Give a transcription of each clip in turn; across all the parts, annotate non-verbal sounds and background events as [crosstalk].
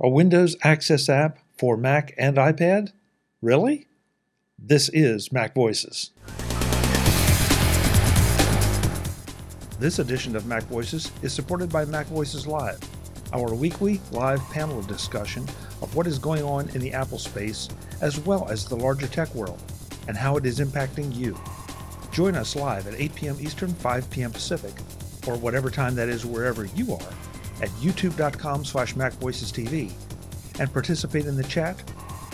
A Windows Access app for Mac and iPad? Really? This is Mac Voices. This edition of Mac Voices is supported by Mac Voices Live, our weekly live panel discussion of what is going on in the Apple space as well as the larger tech world and how it is impacting you. Join us live at 8 p.m. Eastern, 5 p.m. Pacific, or whatever time that is wherever you are at youtube.com slash macvoicestv and participate in the chat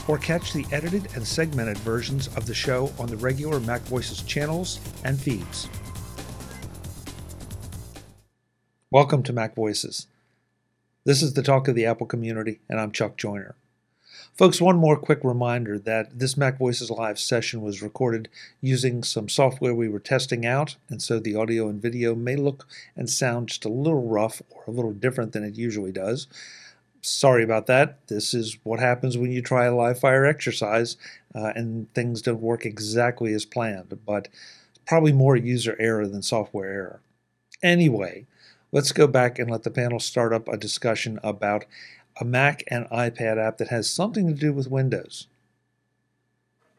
or catch the edited and segmented versions of the show on the regular Mac Voices channels and feeds. Welcome to Mac Voices. This is the talk of the Apple community, and I'm Chuck Joiner. Folks, one more quick reminder that this Mac Voices Live session was recorded using some software we were testing out, and so the audio and video may look and sound just a little rough or a little different than it usually does. Sorry about that. This is what happens when you try a live fire exercise uh, and things don't work exactly as planned, but probably more user error than software error. Anyway, let's go back and let the panel start up a discussion about a Mac and iPad app that has something to do with Windows.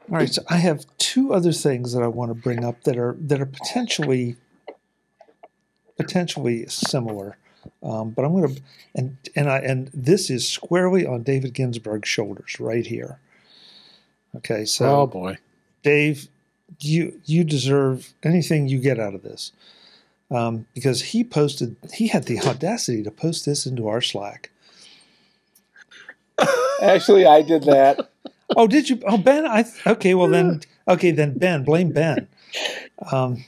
All right, so I have two other things that I want to bring up that are that are potentially potentially similar, um, but I'm going to and and I and this is squarely on David Ginsburg's shoulders right here. Okay, so oh boy, Dave, you you deserve anything you get out of this um, because he posted he had the audacity to post this into our Slack. Actually, I did that. [laughs] Oh, did you? Oh, Ben. I okay. Well, then okay. Then Ben, blame Ben. Um,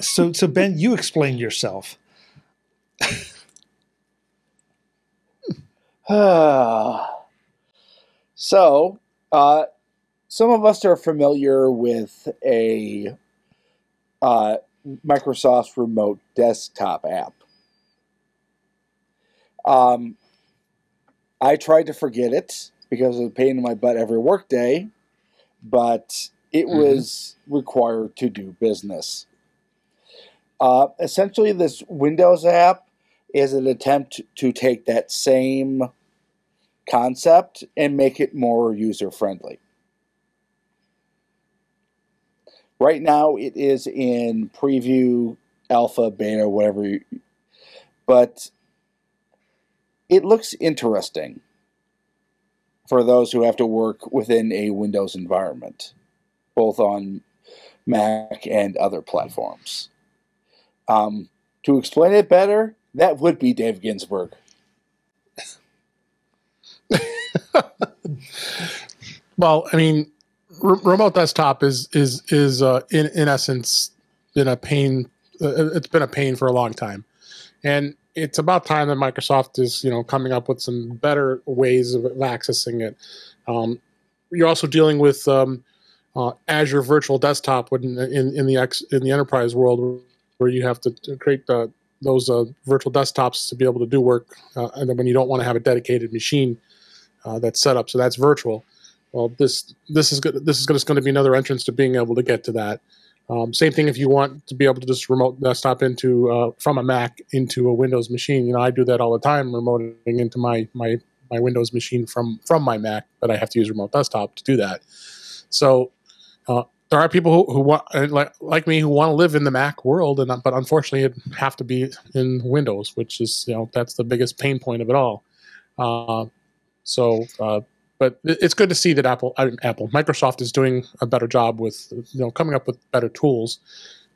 so so Ben, you explain yourself. [sighs] so, uh, some of us are familiar with a uh, Microsoft Remote Desktop app. Um, I tried to forget it because of the pain in my butt every workday, but it mm-hmm. was required to do business. Uh, essentially, this Windows app is an attempt to take that same concept and make it more user friendly. Right now, it is in preview, alpha, beta, whatever, you, but it looks interesting for those who have to work within a Windows environment, both on Mac and other platforms. Um, to explain it better, that would be Dave Ginsburg. [laughs] well, I mean, r- remote desktop is is is uh, in in essence been a pain. Uh, it's been a pain for a long time, and it's about time that Microsoft is, you know, coming up with some better ways of, accessing it. Um, you're also dealing with um, uh, Azure Virtual Desktop in, in, in the ex, in the enterprise world, where you have to create the, those uh, virtual desktops to be able to do work, uh, and then when you don't want to have a dedicated machine uh, that's set up, so that's virtual. Well, this this is good. This is just going to be another entrance to being able to get to that. Um, same thing if you want to be able to just remote desktop into uh, from a Mac into a Windows machine. You know, I do that all the time, remoting into my my my Windows machine from from my Mac, but I have to use remote desktop to do that. So uh, there are people who, who want uh, like like me who want to live in the Mac world, and but unfortunately, it have to be in Windows, which is you know that's the biggest pain point of it all. Uh, so uh, but it's good to see that Apple, I mean, Apple, Microsoft is doing a better job with you know coming up with better tools.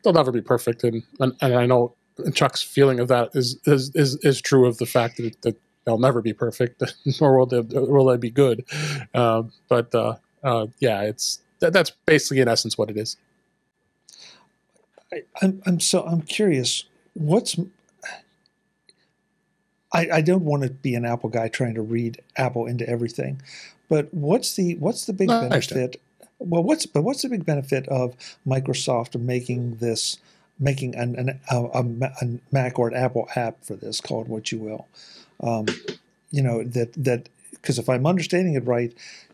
They'll never be perfect, and and, and I know Chuck's feeling of that is is is, is true of the fact that, that they'll never be perfect, [laughs] nor will they, will they be good. Uh, but uh, uh, yeah, it's that, that's basically in essence what it is. I, I'm I'm so I'm curious. What's I, I don't want to be an Apple guy trying to read Apple into everything, but what's the what's the big no, benefit? Well, what's but what's the big benefit of Microsoft making this making an, an a, a, a, Mac or an Apple app for this, call it what you will. Um, you know that that because if I'm understanding it right,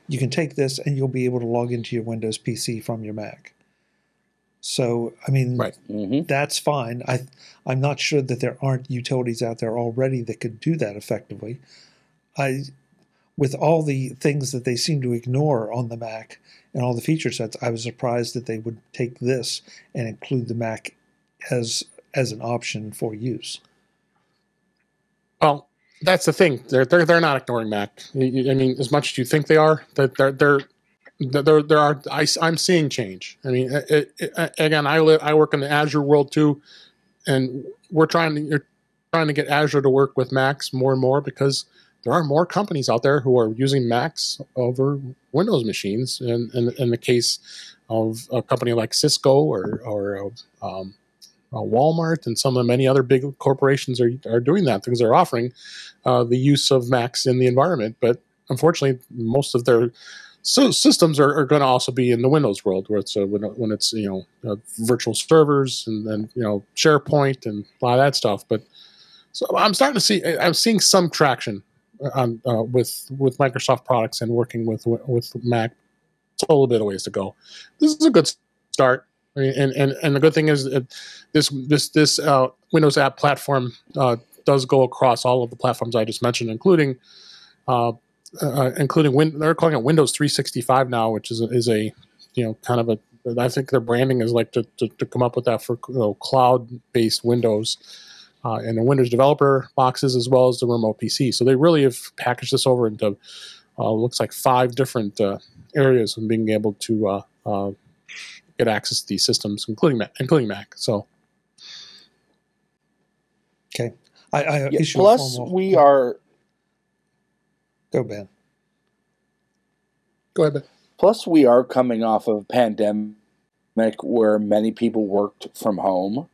you can take this and you'll be able to log into your Windows PC from your Mac. So I mean, right. mm-hmm. that's fine. I I'm not sure that there aren't utilities out there already that could do that effectively. I with all the things that they seem to ignore on the Mac and all the feature sets, I was surprised that they would take this and include the Mac as as an option for use. Well, that's the thing. They're they're, they're not ignoring Mac. I mean, as much as you think they are, that they're, they're there there are I, am seeing change. I mean, it, it, again, I live I work in the Azure world too, and we're trying to you're trying to get Azure to work with Macs more and more because there are more companies out there who are using Macs over Windows machines. And in, in, the case of a company like Cisco or or um, Walmart and some of the many other big corporations are are doing that because they're offering uh, the use of Macs in the environment. But unfortunately, most of their so systems are, are going to also be in the Windows world, where it's uh, when, when it's you know uh, virtual servers and then you know SharePoint and a lot of that stuff. But so I'm starting to see I'm seeing some traction on uh, with with Microsoft products and working with with Mac. It's a little bit of ways to go. This is a good start. I mean, and, and, and the good thing is this this this uh, Windows app platform uh, does go across all of the platforms I just mentioned, including uh, uh, including win- they're calling it Windows 365 now, which is a, is a you know kind of a I think their branding is like to, to, to come up with that for you know, cloud based Windows uh, and the Windows developer boxes as well as the remote PC. So they really have packaged this over into uh, looks like five different uh, areas of being able to uh, uh, get access to these systems, including Mac, including Mac. So okay, I, I yeah, plus we are Go, Ben. Go ahead, Ben. Plus, we are coming off of a pandemic where many people worked from home.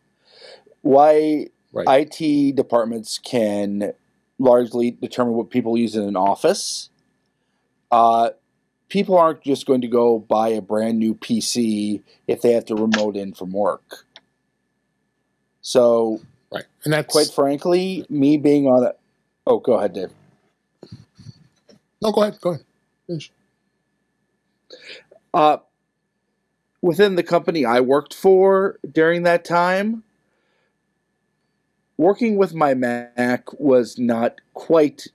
Why right. IT departments can largely determine what people use in an office. Uh, people aren't just going to go buy a brand new PC if they have to remote in from work. So, right, and that's quite frankly, me being on a. Oh, go ahead, Dave. No, go ahead. Go ahead. Finish. Uh, within the company I worked for during that time, working with my Mac was not quite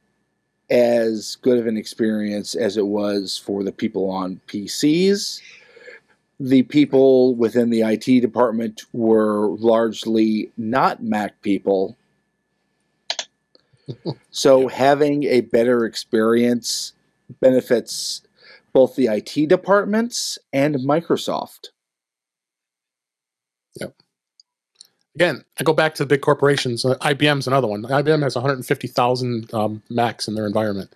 as good of an experience as it was for the people on PCs. The people within the IT department were largely not Mac people [laughs] so having a better experience benefits both the IT departments and Microsoft. Yep. Again, I go back to the big corporations. Uh, IBM's another one. IBM has 150,000 um, Macs in their environment,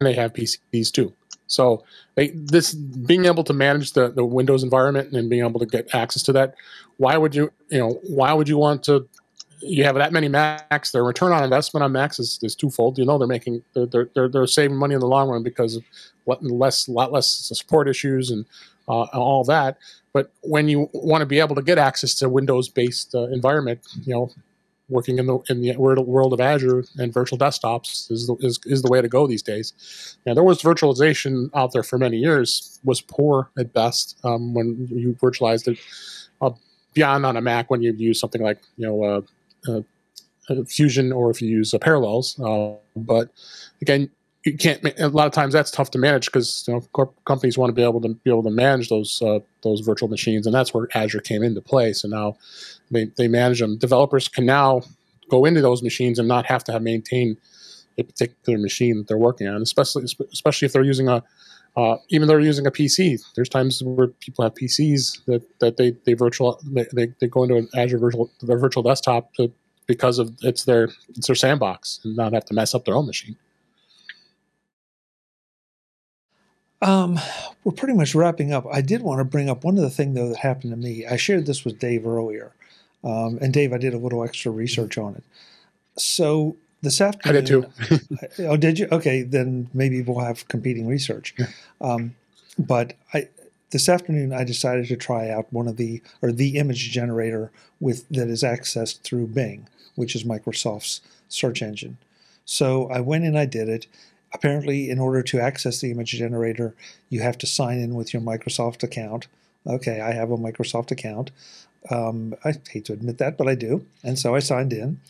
and they have PCs too. So they, this being able to manage the, the Windows environment and being able to get access to that, why would you you know why would you want to you have that many Macs, their return on investment on Macs is, is twofold. You know they're making they're, they're they're saving money in the long run because of less lot less support issues and uh, all that. But when you want to be able to get access to Windows based uh, environment, you know, working in the in the world of Azure and virtual desktops is the, is, is the way to go these days. Now there was virtualization out there for many years, was poor at best um, when you virtualized it. Uh, beyond on a Mac, when you use something like you know uh, uh, Fusion or if you use uh, Parallels. Uh, but again, you can't. A lot of times that's tough to manage because you know companies want to be able to be able to manage those uh, those virtual machines, and that's where Azure came into play. So now they they manage them. Developers can now go into those machines and not have to have maintain a particular machine that they're working on, especially especially if they're using a uh, even they're using a PC. There's times where people have PCs that, that they they virtual they, they go into an Azure virtual their virtual desktop to, because of it's their it's their sandbox and not have to mess up their own machine. Um, we're pretty much wrapping up. I did want to bring up one other thing though that happened to me. I shared this with Dave earlier, um, and Dave, I did a little extra research on it. So this afternoon. I did too. [laughs] oh, did you? Okay, then maybe we'll have competing research. Um, but I, this afternoon, I decided to try out one of the or the image generator with that is accessed through Bing, which is Microsoft's search engine. So I went and I did it. Apparently, in order to access the image generator, you have to sign in with your Microsoft account. Okay, I have a Microsoft account. Um, I hate to admit that, but I do. And so I signed in.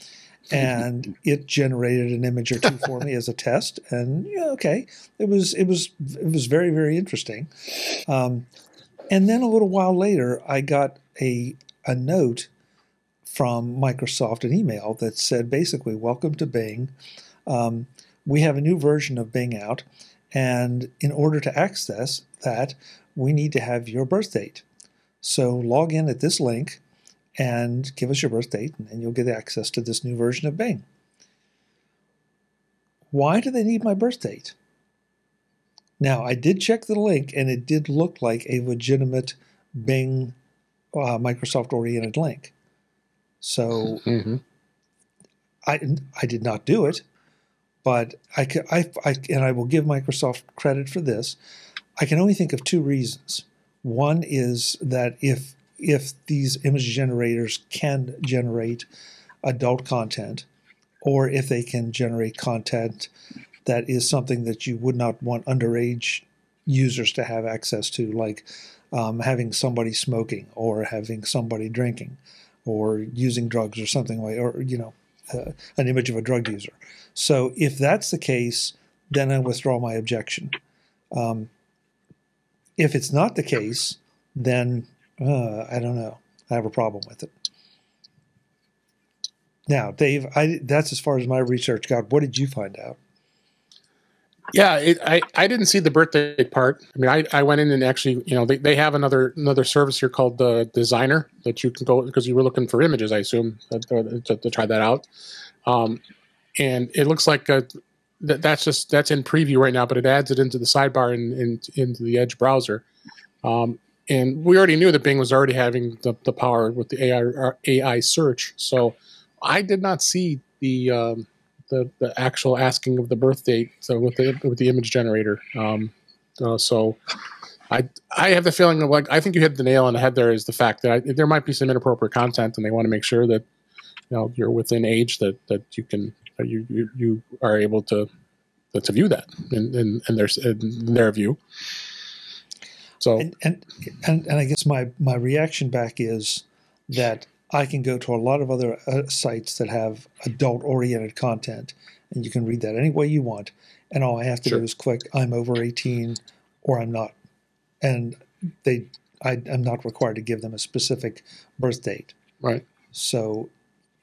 and [laughs] it generated an image or two for me as a test. And yeah, okay, it was it was it was very very interesting. Um, and then a little while later, I got a a note from Microsoft, an email that said basically, "Welcome to Bing. Um, we have a new version of Bing out, and in order to access that, we need to have your birth date. So log in at this link." and give us your birth date, and then you'll get access to this new version of Bing. Why do they need my birth date? Now, I did check the link, and it did look like a legitimate Bing uh, Microsoft oriented link. So Mm-hmm. I, I did not do it, but I, I, I, and I will give Microsoft credit for this. I can only think of two reasons. One is that if if these image generators can generate adult content, or if they can generate content that is something that you would not want underage users to have access to, like um, having somebody smoking or having somebody drinking or using drugs or something like, or you know, uh, an image of a drug user. So if that's the case, then I withdraw my objection. Um, if it's not the case, then uh, I don't know. I have a problem with it. Now, Dave, I, that's as far as my research got. What did you find out? Yeah, it, I I didn't see the birthday part. I mean, I, I went in and actually, you know, they, they have another another service here called the Designer that you can go because you were looking for images, I assume, uh, to, to, to try that out. Um, and it looks like a, that that's just that's in preview right now, but it adds it into the sidebar in into the Edge browser. Um, and we already knew that Bing was already having the, the power with the AI AI search, so I did not see the um, the, the actual asking of the birth date so with the with the image generator. Um, uh, so I I have the feeling of like I think you hit the nail on the head. There is the fact that I, there might be some inappropriate content, and they want to make sure that you know you're within age that that you can you you, you are able to to view that in in, in their in their view. So And, and and and I guess my my reaction back is that I can go to a lot of other uh, sites that have adult oriented content, and you can read that any way you want. And all I have to Sure. do is click I'm over 18 or I'm not, and they I, I'm not required to give them a specific birth date. right. So,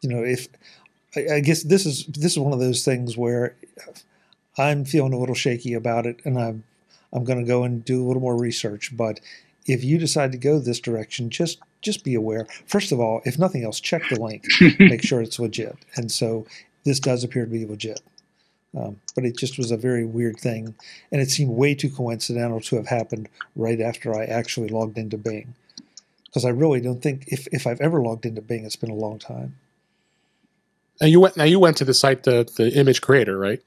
you know, if I, I guess this is this is one of those things where I'm feeling a little shaky about it, and I'm I'm going to go and do a little more research. But if you decide to go this direction, just just be aware. First of all, if nothing else, check the link, [laughs] make sure it's legit. And so this does appear to be legit. Um, but it just was a very weird thing, and it seemed way too coincidental to have happened right after I actually logged into Bing because I really don't think if, if I've ever logged into Bing, it's been a long time. Now you went now you went to the site the the image creator right.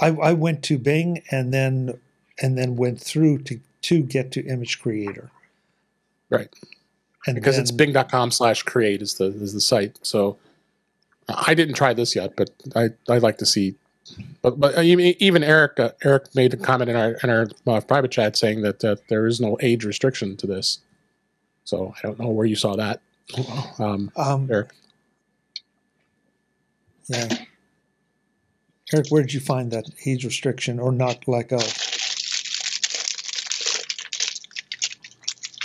I, I went to Bing and then and then went through to to get to Image Creator. Right. And because it's bing.com slash create is the is the site so i didn't try this yet but i i'd like to see but but even even eric uh, eric made a comment in our in our uh, private chat saying that uh, there is no age restriction to this so i don't know where you saw that um Um, Eric. Yeah. Eric, where did you find that age restriction or not let go?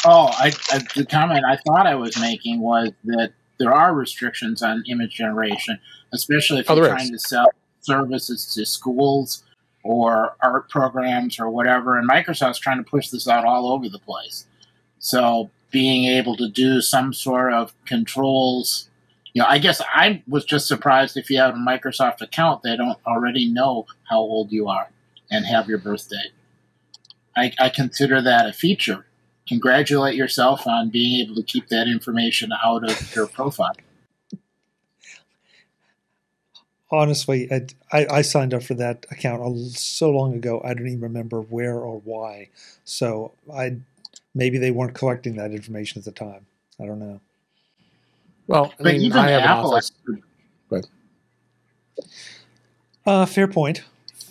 Oh, I, I, the comment I thought I was making was that there are restrictions on image generation, especially if Oh, you're trying is. to sell services to schools or art programs or whatever. And Microsoft's trying to push this out all over the place. So being able to do some sort of controls, you know, I guess I was just surprised if you have a Microsoft account, they don't already know how old you are and have your birthday. I, I consider that a feature congratulate yourself on being able to keep that information out of your profile. Honestly, I, I, I signed up for that account so long ago. I don't even remember where or why. So I maybe they weren't collecting that information at the time. I don't know. well i But mean even i have an Apple, office Uh, fair point.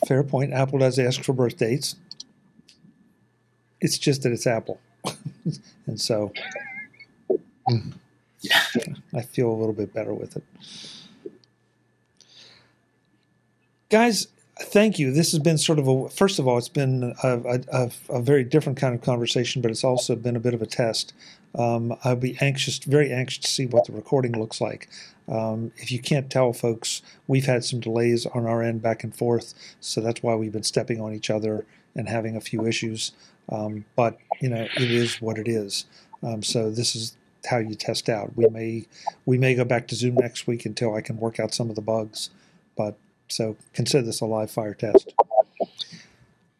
Fair point. Apple does ask for birth dates. It's just that it's Apple, [laughs] and so yeah. I feel a little bit better with it. guys thank you this has been sort of a first of all it's been a, a, a, very different kind of conversation but it's also been a bit of a test um, i'll be anxious very anxious to see what the recording looks like um, if you can't tell folks we've had some delays on our end back and forth so that's why we've been stepping on each other and having a few issues um, but you know it is what it is um, so this is how you test out we may we may go back to zoom next week until i can work out some of the bugs but so consider this a live fire test.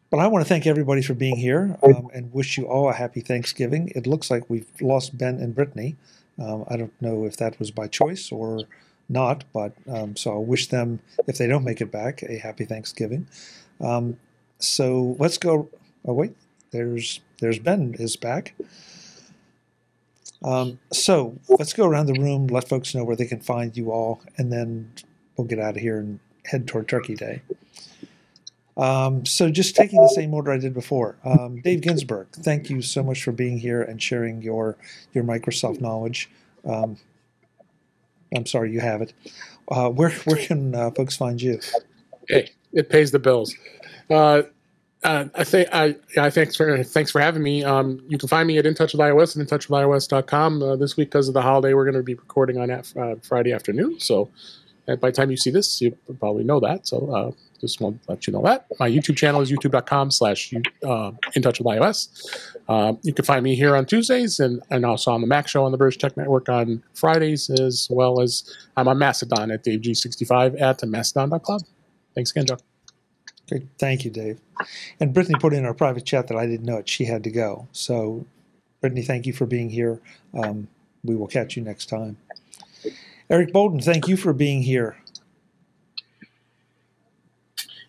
But I want to thank everybody for being here um, and wish you all a happy Thanksgiving. It looks like we've lost Ben and Brittany. Um, I don't know if that was by choice or not, but um, so I'll wish them, if they don't make it back, a happy Thanksgiving. Um, so let's go. Oh wait, there's there's Ben is back. Um, so let's go around the room, let folks know where they can find you all, and then we'll get out of here and head toward Turkey Day. Um, so just taking the same order I did before. Um, Dave Ginsburg, thank you so much for being here and sharing your your Microsoft knowledge. Um, I'm sorry you have it. Uh, where where can uh, folks find you? Hey, it pays the bills. Uh, uh, I think I, I thanks for thanks for having me. Um, you can find me at In Touch with iOS and InTouchWithIOS.com. Uh, this week, because of the holiday, we're going to be recording on uh, Friday afternoon. So by the time you see this, you probably know that. So uh, just want to let you know that. My YouTube channel is youtube.com slash uh, in touch with iOS. Uh, you can find me here on Tuesdays and, and also on the Mac Show on the British Tech Network on Fridays, as well as I'm on Mastodon at DaveG65 at mastodon.club. Thanks again, Joe. Great. Thank you, Dave. And Brittany put in our private chat that I didn't know it. She had to go. So, Brittany, thank you for being here. Um, we will catch you next time. Eric Bolden, thank you for being here.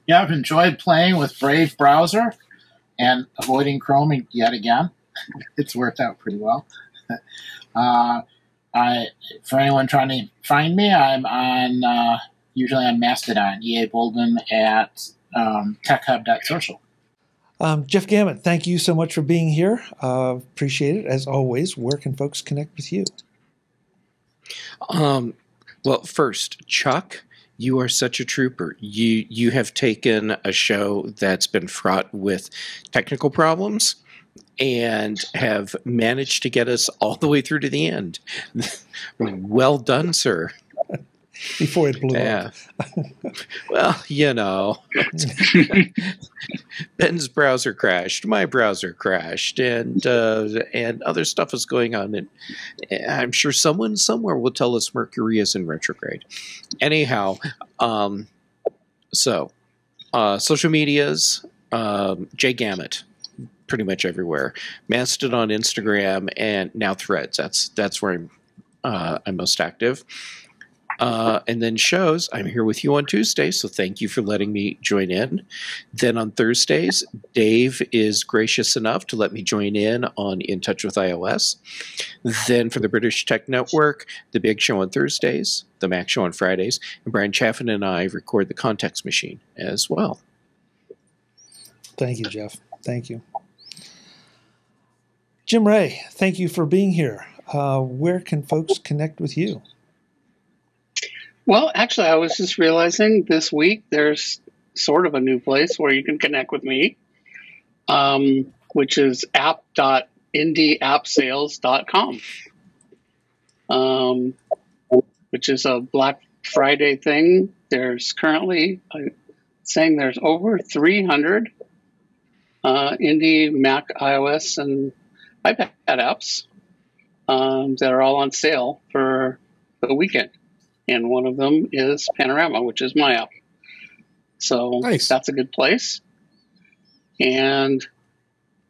Yeah, I've enjoyed playing with Brave browser and avoiding Chrome yet again. [laughs] it's worked out pretty well. [laughs] Uh, I, for anyone trying to find me, I'm on uh, usually on Mastodon, EA Bolden at um, techhub.social. Um, Jeff Gamet, thank you so much for being here. Uh, appreciate it. As always, where can folks connect with you? Um, well, first, Chuck, you are such a trooper. You you have taken a show that's been fraught with technical problems and have managed to get us all the way through to the end. [laughs] well done, sir before it blew yeah. up. well, you know, [laughs] Ben's browser crashed, my browser crashed, and uh, and other stuff is going on. And I'm sure someone somewhere will tell us Mercury is in retrograde. Anyhow, um, so uh, social medias, um, jgamet pretty much everywhere. Mastodon, Instagram, and now Threads. That's that's where I'm uh, I'm most active. Uh, and then shows, I'm here with you on Tuesday, so thank you for letting me join in. Then on Thursdays, Dave is gracious enough to let me join in on In Touch with iOS. Then for the British Tech Network, the Big Show on Thursdays, the Mac Show on Fridays, and Bryan Chaffin and I record the Context Machine as well. Thank you, Jeff. Thank you. Jim Rea, thank you for being here. Uh, where can folks connect with you? Well, actually, I was just realizing this week there's sort of a new place where you can connect with me, um, which is app.indieappsales.com, um, which is a Black Friday thing. There's currently uh, saying there's over 300 uh, indie Mac, iOS, and iPad apps um, that are all on sale for the weekend and one of them is Panorama, which is my app. So nice. that's a good place. And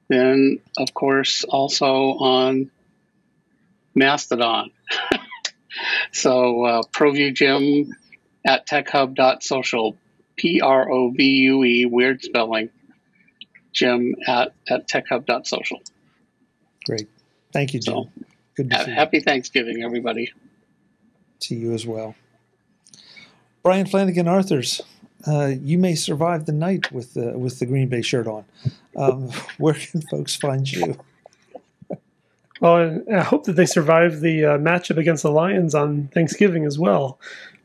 then, of course, also on Mastodon. [laughs] so uh, ProVue Jim at techhub.social, P R O V U E, weird spelling, Jim at, at techhub.social. Great. Thank you, Jim. So, Good to see Happy you. Thanksgiving, everybody to you as well. Brian Flanagan Arthurs, uh, you may survive the night with the with the Green Bay shirt on. Um, [laughs] where can folks find you? [laughs] Well, I hope that they survive the uh, matchup against the Lions on Thanksgiving as well.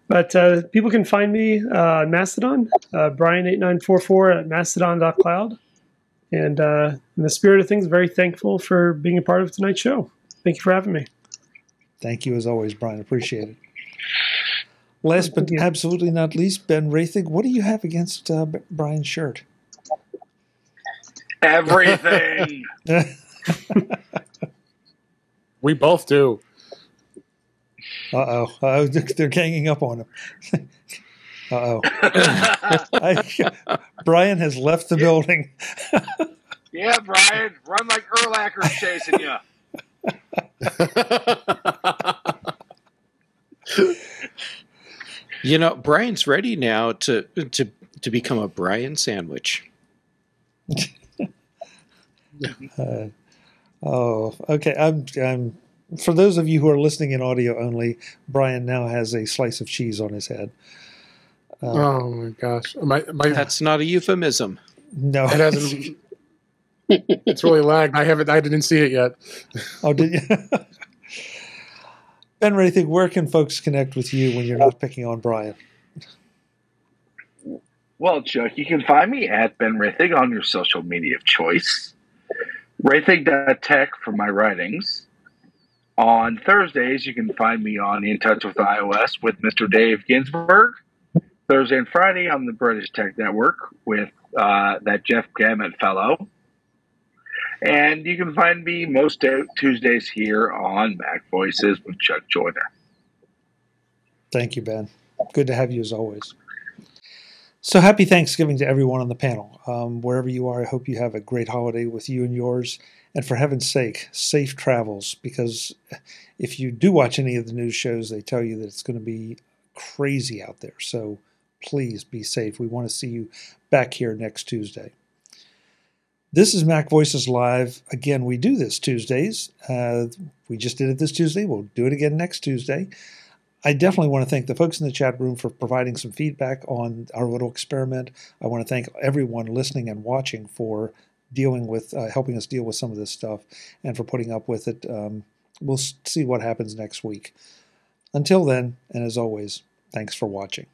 But uh, people can find me uh, on Mastodon, uh, Brian8944 at mastodon.cloud. And uh, in the spirit of things, very thankful for being a part of tonight's show. Thank you for having me. Thank you as always, Brian. Appreciate it. Last but absolutely not least, Ben Roethig, what do you have against uh, Brian's shirt? Everything. [laughs] We both do. Uh oh. [laughs] They're ganging up on him. [laughs] Uh oh. Brian has left the building. yeah, Brian, run like Urlacher's chasing you. [laughs] You know, Brian's ready now to to to become a Brian sandwich. [laughs] Uh, oh, okay. I'm, I'm. For those of you who are listening in audio only, Brian now has a slice of cheese on his head. Uh, oh my gosh, my my That's not a euphemism. no, it hasn't. It's really lagged. I haven't. I didn't see it yet. Oh, did you? [laughs] ben Roethig, where can folks connect with you when you're not picking on Brian? Well, Chuck, you can find me at Ben Roethig on your social media of choice. Roethig.tech for my writings. On Thursdays, you can find me on In Touch with iOS with Mr. Dave Ginsburg. Thursday and Friday on the British Tech Network with uh, that Jeff Gamet fellow. And you can find me most day- Tuesdays here on Mac Voices with Chuck Joiner. Thank you, Ben. Good to have you as always. So happy Thanksgiving to everyone on the panel. Um, wherever you are, I hope you have a great holiday with you and yours. And for heaven's sake, safe travels, because if you do watch any of the news shows, they tell you that it's going to be crazy out there. So please be safe. We want to see you back here next Tuesday. This is Mac Voices Live. Again, we do this Tuesdays. Uh, we just did it this Tuesday. We'll do it again next Tuesday. I definitely want to thank the folks in the chat room for providing some feedback on our little experiment. I want to thank everyone listening and watching for dealing with, uh, helping us deal with some of this stuff and for putting up with it. Um, we'll see what happens next week. Until then, and as always, thanks for watching.